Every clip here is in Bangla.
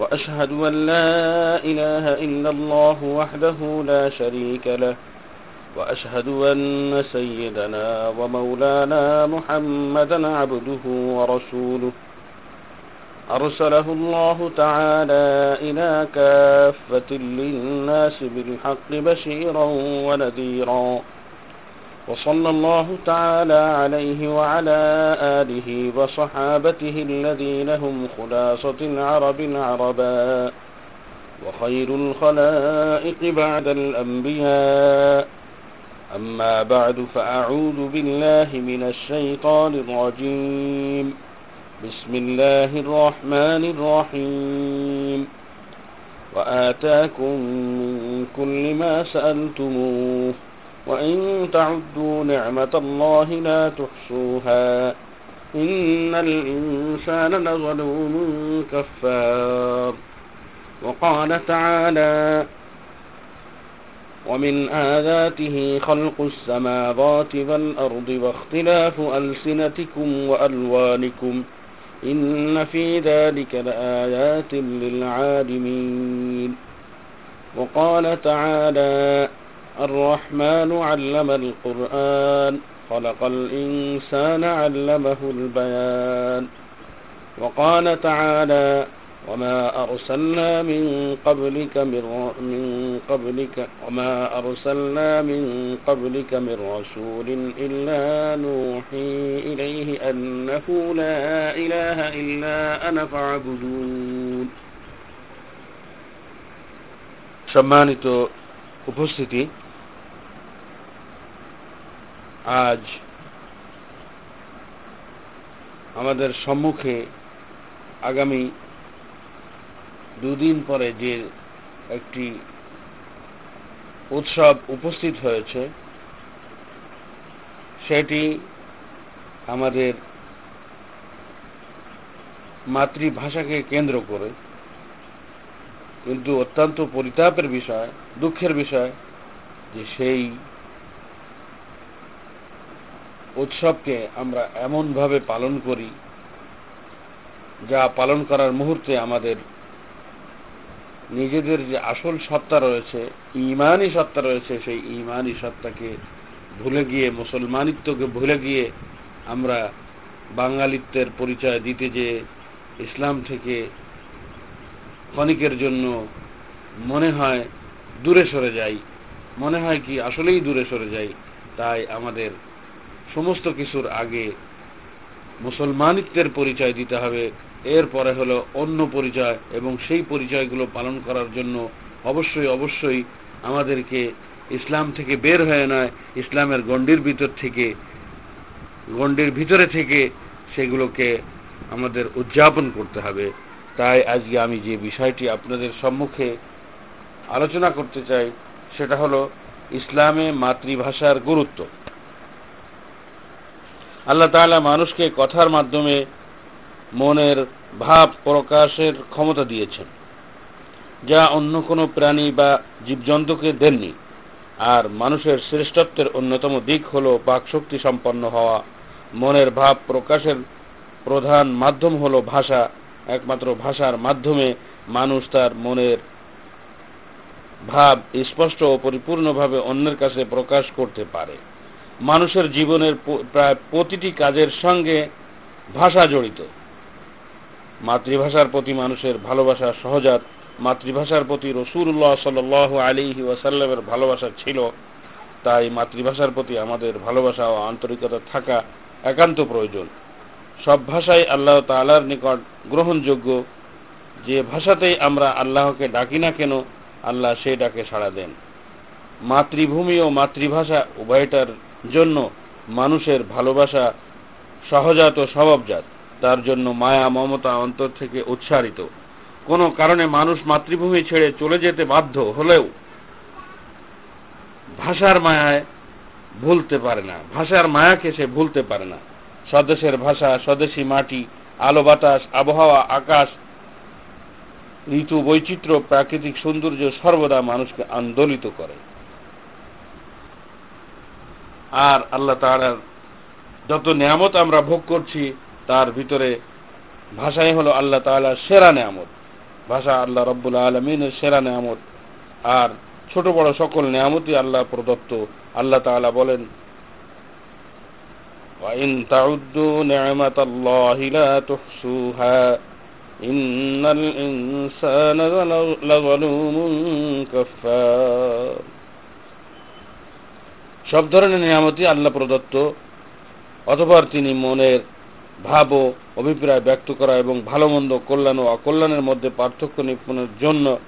وأشهد أن لا إله إلا الله وحده لا شريك له وأشهد أن سيدنا ومولانا محمدا عبده ورسوله. أرسله الله تعالى إلى كافة للناس بالحق بشيرا ونذيرا. وصلى الله تعالى عليه وعلى آله وصحابته الذين هم خلاصة العرب العرباء وخير الخلائق بعد الأنبياء. أما بعد فأعوذ بالله من الشيطان الرجيم. بسم الله الرحمن الرحيم. وآتاكم من كل ما سألتموه. وإن تعدوا نعمة الله لا تحصوها إن الإنسان لظلوم كفار وقال تعالى ومن آياته خلق السماوات والأرض واختلاف ألسنتكم وألوانكم إن في ذلك لآيات للعالمين وقال تعالى الرحمن علم القرآن خلق الإنسان علمه البيان وقال تعالى وما أرسلنا من قبلك من من قبلك وما أرسلنا من قبلك من رسول إلا نوحي إليه أنه لا إله إلا أنا فاعبدون সম্মানিত উপস্থিতি আজ আমাদের সম্মুখে আগামী দুদিন পরে যে একটি উৎসব উপস্থিত হয়েছে, সেটি আমাদের মাতৃভাষাকে কেন্দ্র করে, কিন্তু অত্যন্ত পরিতাপের বিষয়, দুঃখের বিষয় যে সেই উৎসবকে আমরা এমনভাবে পালন করি, যা পালন করার মুহূর্তে আমাদের নিজেদের যে আসল সত্তা রয়েছে, ইমানই সত্তা রয়েছে, সেই ইমানই সত্তাকে ভুলে গিয়ে, মুসলমানিত্বকে ভুলে গিয়ে আমরা বাঙালিত্বের পরিচয় দিতে যে ইসলাম থেকে ক্ষণিকের জন্য মনে হয় দূরে সরে যাই। মনে হয় কি আসলেই দূরে সরে যাই, তাই আমাদের সমস্ত কিছুর আগে মুসলমানিত্বের পরিচয় দিতে হবে। এরপরে হলো অন্য পরিচয় এবং সেই পরিচয়গুলো পালন করার জন্য অবশ্যই অবশ্যই আমাদেরকে ইসলাম থেকে বের হয়ে নয়, ইসলামের গণ্ডির ভিতর থেকে, গণ্ডির ভিতরে থেকে সেগুলোকে আমাদের উদযাপন করতে হবে। তাই আজকে আমি যে বিষয়টি আপনাদের সম্মুখে আলোচনা করতে চাই, সেটা হলো ইসলামে মাতৃভাষার গুরুত্ব। আল্লাহ তাআলা মানুষকে কথার মাধ্যমে মনের ভাব প্রকাশের ক্ষমতা দিয়েছেন, যা অন্য কোনো প্রাণী বা জীবজন্তুকে দেননি। আর মানুষের শ্রেষ্ঠত্বের অন্যতম দিক হল বাকশক্তি সম্পন্ন হওয়া। মনের ভাব প্রকাশের প্রধান মাধ্যম হল ভাষা, একমাত্র ভাষার মাধ্যমে মানুষ তার মনের ভাব স্পষ্ট ও পরিপূর্ণভাবে অন্যের কাছে প্রকাশ করতে পারে। মানুষের জীবনের প্রায় প্রতিটি কাজের সঙ্গে ভাষা জড়িত। মাতৃভাষার প্রতি মানুষের ভালোবাসা সহজাত। মাতৃভাষার প্রতি রসুল্লাহ সাল আলিহি ওয়াসাল্লামের ভালোবাসা ছিল। তাই মাতৃভাষার প্রতি আমাদের ভালোবাসা ও আন্তরিকতা থাকা একান্ত প্রয়োজন। সব ভাষাই আল্লাহ তালার নিকট গ্রহণযোগ্য। যে ভাষাতেই আমরা আল্লাহকে ডাকি না কেন, আল্লাহ সেই ডাকে সাড়া দেন। মাতৃভূমি ও মাতৃভাষা উভয়টার জন্য মানুষের ভালোবাসা সহজাত ও স্বভাবজাত। তার জন্য মায়া, মমতা অন্তর থেকে উচ্চারিত কোনো কারণে মানুষ মাতৃভূমি ছেড়ে চলে যেতে বাধ্য হলেও ভাষার মায়ায় ভুলতে পারে না। ভাষার মায়াকে সে ভুলতে পারে না। স্বদেশের ভাষা, স্বদেশী মাটি, আলো বাতাস, আবহাওয়া, আকাশ, ঋতু বৈচিত্র্য, প্রাকৃতিক সৌন্দর্য সর্বদা মানুষকে আন্দোলিত করে। আর আল্লাহ তাআলার যত নিয়ামত আমরা ভোগ করছি তার ভিতরে ভাষাই হলো আল্লাহ তাআলার সেরা নিয়ামত ভাষা আল্লাহ রব্বুল আলমিনের সেরা নিয়ামত আর ছোট বড় সকল নিয়ামতই আল্লাহ প্রদত্ত আল্লাহ তাআলা বলেন وإن تعدوا نعمة الله لا تحصوها إن الإنسان لظلوم كفار সব ধরনের নিয়ামতই আল্লাহ প্রদত্ত অথবা তিনি মনের ভাব ও অভিপ্রায় ব্যক্ত করা এবং ভালো মন্দ কল্যাণ ও অকল্যাণের মধ্যে পার্থক্য নিপুণের জন্য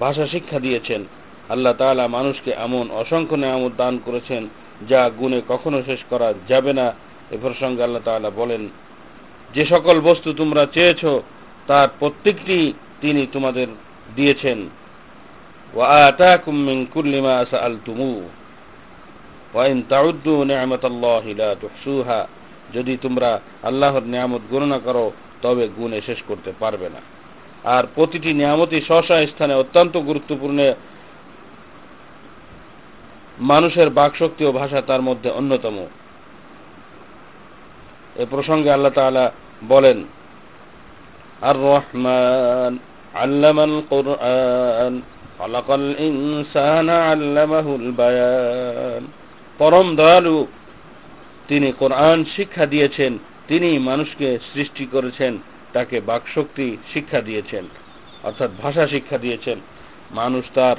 ভাষা শিক্ষা দিয়েছেন। আল্লাহ তালা মানুষকে এমন অসংখ্য নিয়ামত দান করেছেন যা গুণে কখনো শেষ করা যাবে না। এ প্রসঙ্গে আল্লাহ তালা বলেন, যে সকল বস্তু তোমরা চেয়েছ, তার প্রত্যেকটি তিনি তোমাদের দিয়েছেন। ওয়া কুল্লিমা আসা আল তুমু যদি তোমরা আল্লাহর নিয়ামত গণনা করো, তবে গুণে শেষ করতে পারবে না। আর প্রতিটি নিয়ামতই স্বস্ব স্থানে অত্যন্ত গুরুত্বপূর্ণ। মানুষের বাকশক্তি ও ভাষা তার মধ্যে অন্যতম। এ প্রসঙ্গে আল্লাহ তালা বলেন আর রহমান আল্লামান কোরআন, খলাকাল ইনসান আল্লামাহুল বায়ান। পরম দয়ালু। তিনি কোরআন শিক্ষা দিয়েছেন তিনি মানুষকে সৃষ্টি করেছেন, তাকে বাকশক্তি শিক্ষা দিয়েছেন, অর্থাৎ ভাষা শিক্ষা দিয়েছেন। মানুষ তার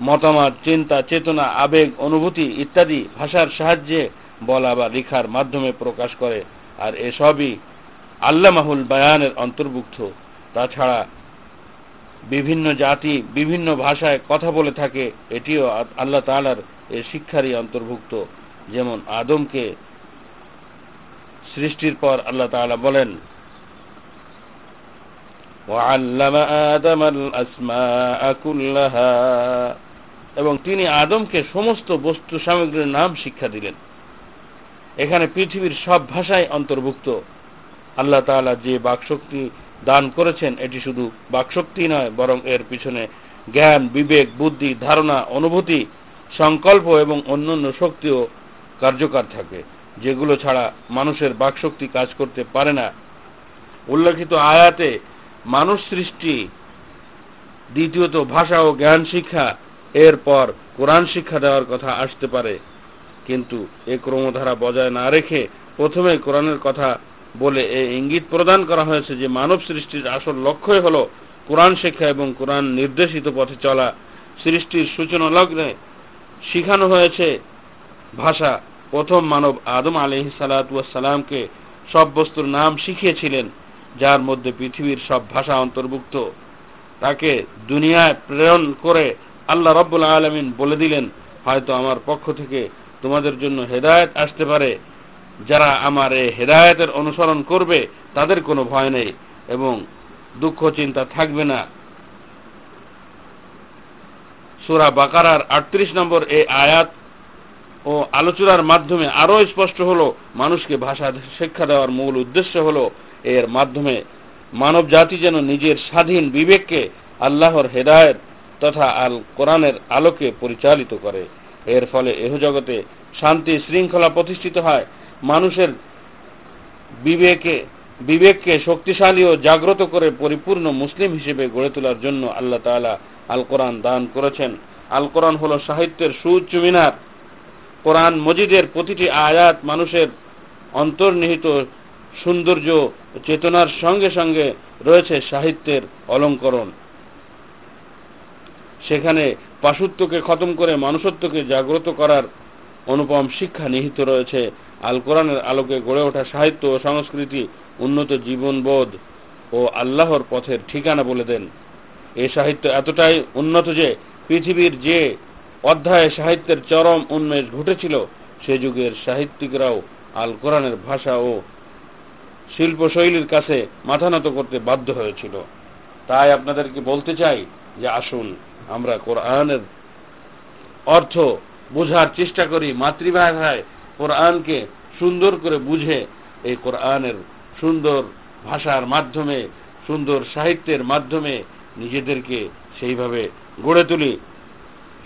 মতামত, চিন্তা, চেতনা, আবেগ, অনুভূতি ইত্যাদি ভাষার সাহায্যে বলা বা লেখার মাধ্যমে প্রকাশ করে, আর এসবই আল্লামাহুল বায়ানের অন্তর্ভুক্ত। তাছাড়া বিভিন্ন জাতি বিভিন্ন ভাষায় কথা বলে থাকে, এটিও আল্লাহ তালার এ শিক্ষারই অন্তর্ভুক্ত। যেমন আদমকে সৃষ্টির পর আল্লাহ তালা বলেন এবং তিনি আদমকে সমস্ত বস্তু সামগ্রীর নাম শিক্ষা দিলেন। এখানে পৃথিবীর সব ভাষায় অন্তর্ভুক্ত। আল্লাহ তালা যে বাকশক্তি দান করেছেন, এটি শুধু বাকশক্তি নয়, বরং এর পিছনে জ্ঞান, বিবেক, বুদ্ধি, ধারণা, অনুভূতি, সংকল্প এবং অন্যান্য শক্তিও কার্যকর থাকে। যেগুলো ছাড়া মানুষের বাকশক্তি কাজ করতে পারে না। উল্লেখিত আয়াতে, মানুষ সৃষ্টি দ্বিতীয়ত ভাষা ও জ্ঞান শিক্ষা এরপর কোরআন শিক্ষা দেওয়ার কথা আসতে পারে। কিন্তু এ ক্রমধারা বজায় না রেখে প্রথমে কোরআনের কথা বলে এ ইঙ্গিত প্রদান করা হয়েছে যে মানব সৃষ্টির আসল লক্ষ্যই হল কোরআন শিক্ষা এবং কোরআন নির্দেশিত পথে চলা। সৃষ্টির সূচনা লগ্নে শিখানো হয়েছে ভাষা। প্রথম মানব আদম আলহ সালাতামকে সব বস্তুর নাম শিখিয়েছিলেন, যার মধ্যে পৃথিবীর সব ভাষা অন্তর্ভুক্ত। তাকে দুনিয়ায় প্রেরণ করে আল্লাহ রব্বুল আলমিন বলে দিলেন, হয়তো আমার পক্ষ থেকে তোমাদের জন্য হেদায়ত আসতে পারে। যারা আমার এই হেদায়তের অনুসরণ করবে, তাদের কোনো ভয় নেই এবং দুঃখ চিন্তা থাকবে না। সুরা বাকারার আটত্রিশ নম্বর এই আয়াত ও আলোচনার মাধ্যমে আরও স্পষ্ট হলো, মানুষকে ভাষা শিক্ষা দেওয়ার মূল উদ্দেশ্য হলো, এর মাধ্যমে মানব জাতি যেন নিজের স্বাধীন বিবেককে আল্লাহর হেদায়ত তথা আল কোরআনের আলোকে পরিচালিত করে। এর ফলে এহ জগতে শান্তি শৃঙ্খলা প্রতিষ্ঠিত হয় মানুষের বিবেকে, বিবেককে শক্তিশালী ও জাগ্রত করে পরিপূর্ণ মুসলিম হিসেবে গড়ে তোলার জন্য আল্লাহ তালা আল কোরআন দান করেছেন। আল কোরআন হল সাহিত্যের সুউচ্চ মিনার। কোরআন মজিদের প্রতিটি আয়াত মানুষের অন্তর্নিহিত সৌন্দর্য চেতনার সঙ্গে সঙ্গে রয়েছে সাহিত্যের অলঙ্করণ। সেখানে পাশুত্বকে খতম করে মানুষত্বকে জাগ্রত করার অনুপম শিক্ষা নিহিত রয়েছে। আল কোরআনের আলোকে গড়ে ওঠা সাহিত্য ও সংস্কৃতি উন্নত জীবনবোধ ও আল্লাহর পথের ঠিকানা বলে দেন। এ সাহিত্য এতটাই উন্নত যে পৃথিবীর যে অধ্যায়ে সাহিত্যের চরম উন্মেষ ঘটেছিল, সে যুগের সাহিত্যিকরাও আল কোরআনের ভাষা ও শিল্পশৈলীর কাছে মাথা নত করতে বাধ্য হয়েছিল। তাই আপনাদেরকে বলতে চাই যে আসুন, আমরা কোরআনের অর্থ বোঝার চেষ্টা করি মাতৃভাষায় কোরআনকে সুন্দর করে বুঝে এই কোরআনের সুন্দর ভাষার মাধ্যমে, সুন্দর সাহিত্যের মাধ্যমে নিজেদেরকে সেইভাবে গড়ে তুলি।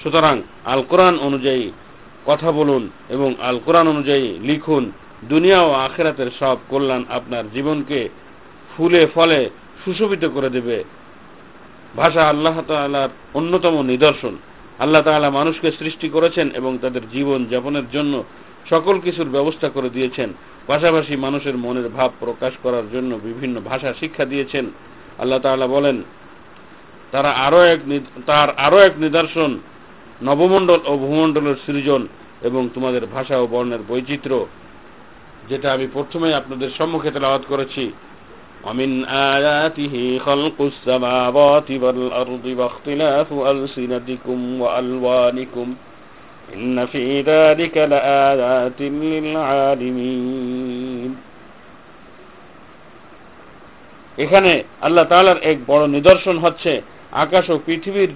সুতরাং আল কোরআন অনুযায়ী কথা বলুন এবং আল কোরআন অনুযায়ী লিখুন। দুনিয়া ও আখেরাতের সব কল্যাণ আপনার জীবনকে ফুলে ফলে সুশোভিত করে দেবে। ভাষা আল্লাহ তালার অন্যতম নিদর্শন। আল্লাহ তালা মানুষকে সৃষ্টি করেছেন এবং তাদের জীবন যাপনের জন্য সকল কিছুর ব্যবস্থা করে দিয়েছেন পাশাপাশি মানুষের মনের ভাব প্রকাশ করার জন্য বিভিন্ন ভাষা শিক্ষা দিয়েছেন আল্লাহ তাআলা বলেন তারা আরো এক তার আরো এক নিদর্শন নবমণ্ডল ও ভূমণ্ডলের সৃজন এবং তোমাদের ভাষা ও বর্ণের বৈচিত্র্য যেটা আমি প্রথমে আপনাদের সম্মুখে তেলাওয়াত করেছি ومن آياته خلق السماوات والأرض واختلاف ألسنتكم وألوانكم إن في ذلك لآيات للعالمين এখানে আল্লাহ তাআলার এক বড় নিদর্শন হচ্ছে আকাশ ও পৃথিবীর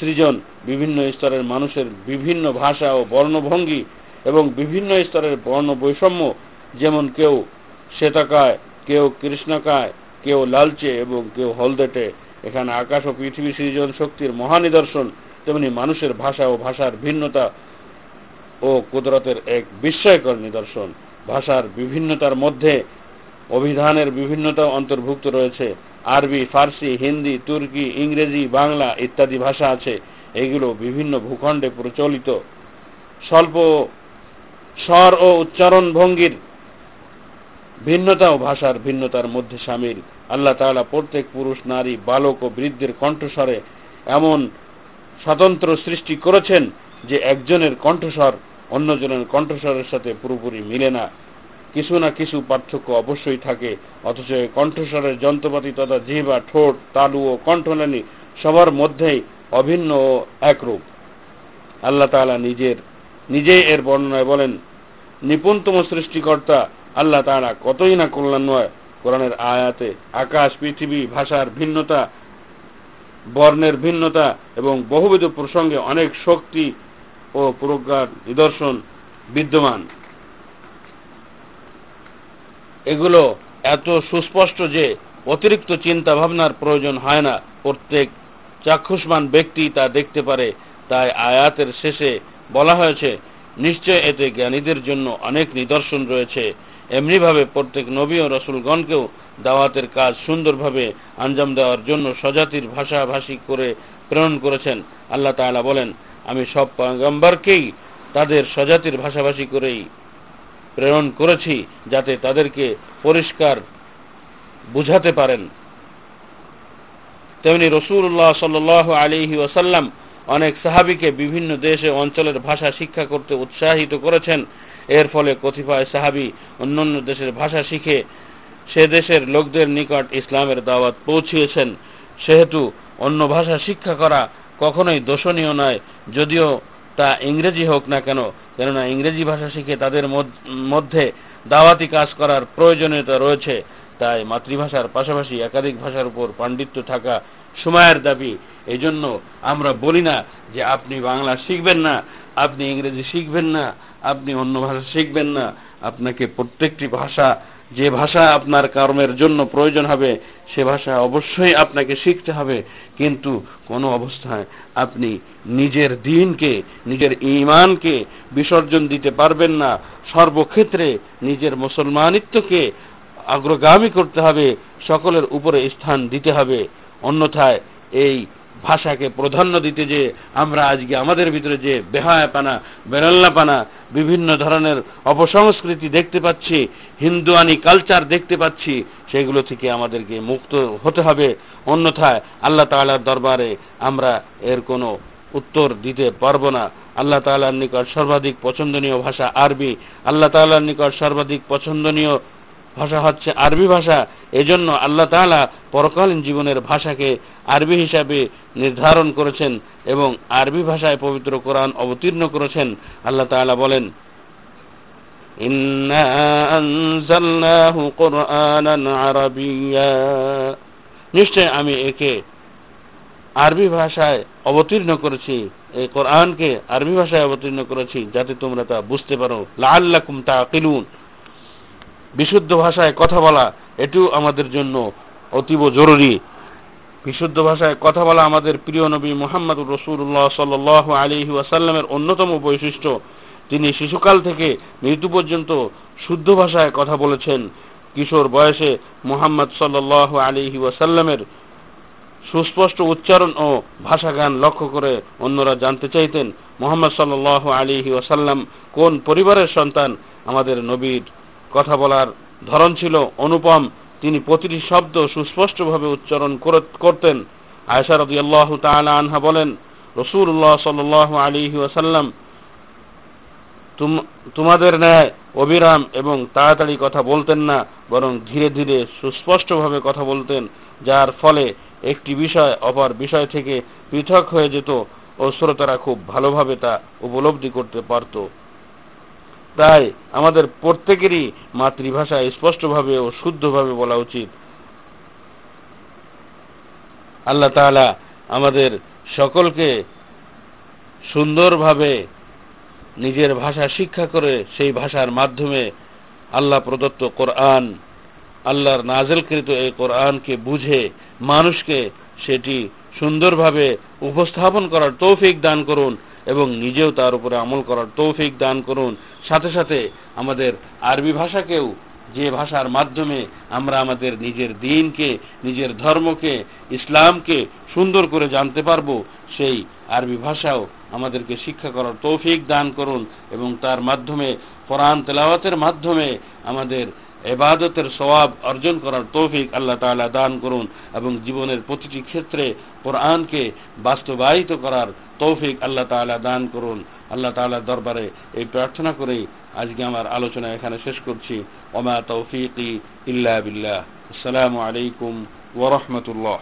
সৃজন বিভিন্ন স্তরের মানুষের বিভিন্ন ভাষা ও বর্ণভঙ্গি এবং বিভিন্ন স্তরের বর্ণ বৈষম্য যেমন কেউ শ্বেতাকায় কেউ কৃষ্ণকায় কেউ লালচে এবং কেউ হলদেটে এখানে আকাশ ও পৃথিবী সৃজন শক্তির মহানিদর্শন তেমনি মানুষের ভাষা ও ভাষার ভিন্নতা ও কুদরতের এক বিস্ময়কর নিদর্শন। ভাষার বিভিন্নতার মধ্যে অভিধানের বিভিন্নতা অন্তর্ভুক্ত রয়েছে। আরবি, ফার্সি, হিন্দি, তুর্কি, ইংরেজি, বাংলা ইত্যাদি ভাষা আছে। এগুলো বিভিন্ন ভূখণ্ডে প্রচলিত। স্বল্প স্বর ও উচ্চারণ ভঙ্গির ভিন্নতা ও ভাষার ভিন্নতার মধ্যে সামিল। আল্লাহ তাআলা প্রত্যেক পুরুষ, নারী, বালক ও বৃদ্ধের কণ্ঠস্বরে এমন স্বতন্ত্র সৃষ্টি করেছেন যে একজনের কণ্ঠস্বর অন্যজনের কণ্ঠস্বরের সাথে পুরোপুরি মিলে না। কিছু না কিছু পার্থক্য অবশ্যই থাকে, অথচ কণ্ঠস্বরের যন্ত্রপাতি তথা জিহ্বা, ঠোঁট, তালু ও কণ্ঠনালী সবার মধ্যেই অভিন্ন ও একরূপ। আল্লাহ তাআলা নিজের, নিজেই এর বর্ণনায় বলেন, নিপুণতম সৃষ্টিকর্তা আল্লাহ তাআলা কতই না কল্যাণময় কোরআনের আয়াতে আকাশ, পৃথিবী, ভাষার ভিন্নতা, বর্ণের ভিন্নতা এবং বহুবিধ প্রসঙ্গে অনেক শক্তি ও প্রজ্ঞার নিদর্শন, বিদ্যমান। এগুলো এত সুস্পষ্ট যে অতিরিক্ত চিন্তা ভাবনার প্রয়োজন হয় না। প্রত্যেক চাক্ষুষ্মান ব্যক্তি তা দেখতে পারে। তাই আয়াতের শেষে বলা হয়েছে, নিশ্চয় এতে জ্ঞানীদের জন্য অনেক নিদর্শন রয়েছে। এমনিভাবে প্রত্যেক নবী ও রসুলগণকেও দাওয়াতের কাজ সুন্দরভাবে আঞ্জাম দেওয়ার জন্য স্বজাতির ভাষাভাষী করে প্রেরণ করেছেন। আল্লাহ তাআলা বলেন আমি সব পয়গম্বরকেই তাদের স্বজাতির ভাষাভাষী করেই প্রেরণ করেছি যাতে তাদেরকে পরিষ্কার বুঝাতে পারেন। তেমনি রসুল্লাহ সাল আলিহি ওসাল্লাম অনেক সাহাবিকে বিভিন্ন দেশে অঞ্চলের ভাষা শিক্ষা করতে উৎসাহিত করেছেন। এর ফলে কতিপয় সাহাবি অন্যান্য দেশের ভাষা শিখে সে দেশের লোকদের নিকট ইসলামের দাওয়াত পৌঁছিয়েছেন। সেহেতু অন্য ভাষা শিক্ষা করা কখনোই দোষণীয় নয়, যদিও তা ইংরেজি হোক না কেন, কেননা ইংরেজি ভাষা শিখে তাদের মধ্যে দাওয়াতি কাজ করার প্রয়োজনীয়তা রয়েছে। তাই মাতৃভাষার পাশাপাশি একাধিক ভাষার উপর পাণ্ডিত্য থাকা সময়ের দাবি। এই জন্য আমরা বলি না যে আপনি বাংলা শিখবেন না, আপনি ইংরেজি শিখবেন না, আপনি অন্য ভাষা শিখবেন না। আপনাকে প্রত্যেকটি ভাষা যে ভাষা আপনার কর্মের জন্য প্রয়োজন হবে, সে ভাষা অবশ্যই আপনাকে শিখতে হবে। কিন্তু কোনো অবস্থায় আপনি নিজের দিনকে, নিজের ইমানকে বিসর্জন দিতে পারবেন না। সর্বক্ষেত্রে নিজের মুসলমানিত্বকে অগ্রগামী করতে হবে, সকলের উপরে স্থান দিতে হবে। অন্যথায় এই ভাষাকে প্রাধান্য দিতে যে আমরা আজকে আমাদের ভিতরে যে বেহায়াপানা, বেরল্লাপানা, বিভিন্ন ধরনের অপসংস্কৃতি দেখতে পাচ্ছি, হিন্দুয়ানি কালচার দেখতে পাচ্ছি, সেগুলো থেকে আমাদেরকে মুক্ত হতে হবে। অন্যথায় আল্লাহ তালার দরবারে আমরা এর কোনো উত্তর দিতে পারব না। আল্লাহ তালার নিকট সর্বাধিক পছন্দনীয় ভাষা আরবি। আল্লাহ তালার নিকট সর্বাধিক পছন্দনীয় ভাষা হচ্ছে আরবি ভাষা। এজন্য আল্লাহ তাআলা পরকালীন জীবনের ভাষাকে আরবি হিসাবে নির্ধারণ করেছেন এবং আরবি ভাষায় পবিত্র কোরআন অবতীর্ণ করেছেন। আল্লাহ তাআলা বলেন, ইন্না আনজালনাহু কুরআনান আরাবিয়্যা। নিশ্চয় আমি একে আরবি ভাষায় অবতীর্ণ করেছি, এই কোরআনকে আরবি ভাষায় অবতীর্ণ করেছি, যাতে তোমরা তা বুঝতে পারো। লাল্লাকুম তা কিলুন বিশুদ্ধ ভাষায় কথা বলা, এটিও আমাদের জন্য অতীব জরুরি। বিশুদ্ধ ভাষায় কথা বলা আমাদের প্রিয় নবী মোহাম্মদ রসুল্লাহ সাল আলী ওয়াসাল্লামের অন্যতম বৈশিষ্ট্য। তিনি শিশুকাল থেকে মৃত্যু পর্যন্ত শুদ্ধ ভাষায় কথা বলেছেন। কিশোর বয়সে মোহাম্মদ সাল্লাহ আলী ওয়াসাল্লামের সুস্পষ্ট উচ্চারণ ও ভাষাগান লক্ষ্য করে অন্যরা জানতে চাইতেন, মোহাম্মদ সাল আলী ওয়াসাল্লাম কোন পরিবারের সন্তান আমাদের নবীর কথা বলার ধরন ছিল অনুপম। তিনি প্রতিটি শব্দ সুস্পষ্টভাবে উচ্চারণ করতেন। আয়সা রদি আল্লাহ আনহা বলেন রসুল্লাহ সাল আলী ওয়াসাল্লাম তোমাদের ন্যায় অবিরাম এবং তাড়াতাড়ি কথা বলতেন না, বরং ধীরে ধীরে সুস্পষ্টভাবে কথা বলতেন, যার ফলে একটি বিষয় অপর বিষয় থেকে পৃথক হয়ে যেত ও শ্রোতারা খুব ভালোভাবে তা উপলব্ধি করতে পারত। তাই আমাদের প্রত্যেকেরই মাতৃভাষা স্পষ্টভাবে ও শুদ্ধভাবে বলা উচিত। আল্লাহ তাআলা আমাদের সকলকে সুন্দরভাবে নিজের ভাষা শিক্ষা করে সেই ভাষার মাধ্যমে আল্লাহ প্রদত্ত কোরআন, আল্লাহর নাজেলকৃত এই কোরআনকে বুঝে মানুষকে সেটি সুন্দরভাবে উপস্থাপন করার তৌফিক দান করুন। এবং নিজেও তার উপরে আমল করার তৌফিক দান করুন। সাথে সাথে আমাদের আরবি ভাষাকেও যে ভাষার মাধ্যমে আমরা আমাদের নিজের দিনকে, নিজের ধর্মকে, ইসলামকে সুন্দর করে জানতে পারব, সেই আরবি ভাষাও আমাদেরকে শিক্ষা করার তৌফিক দান করুন এবং তার মাধ্যমে কোরআন তেলাওয়াতের মাধ্যমে আমাদের এবাদতের সবাব অর্জন করার তৌফিক আল্লাহ তালা দান করুন এবং জীবনের প্রতিটি ক্ষেত্রে কোরআনকে বাস্তবায়িত করার তৌফিক আল্লাহ তালা দান করুন। আল্লাহ তালার দরবারে এই প্রার্থনা করেই আজকে আমার আলোচনা এখানে শেষ করছি। ওমা তৌফিক ইল্লা বিল্লাহ। আসসালামু আলাইকুম ওরহমতুল্লাহ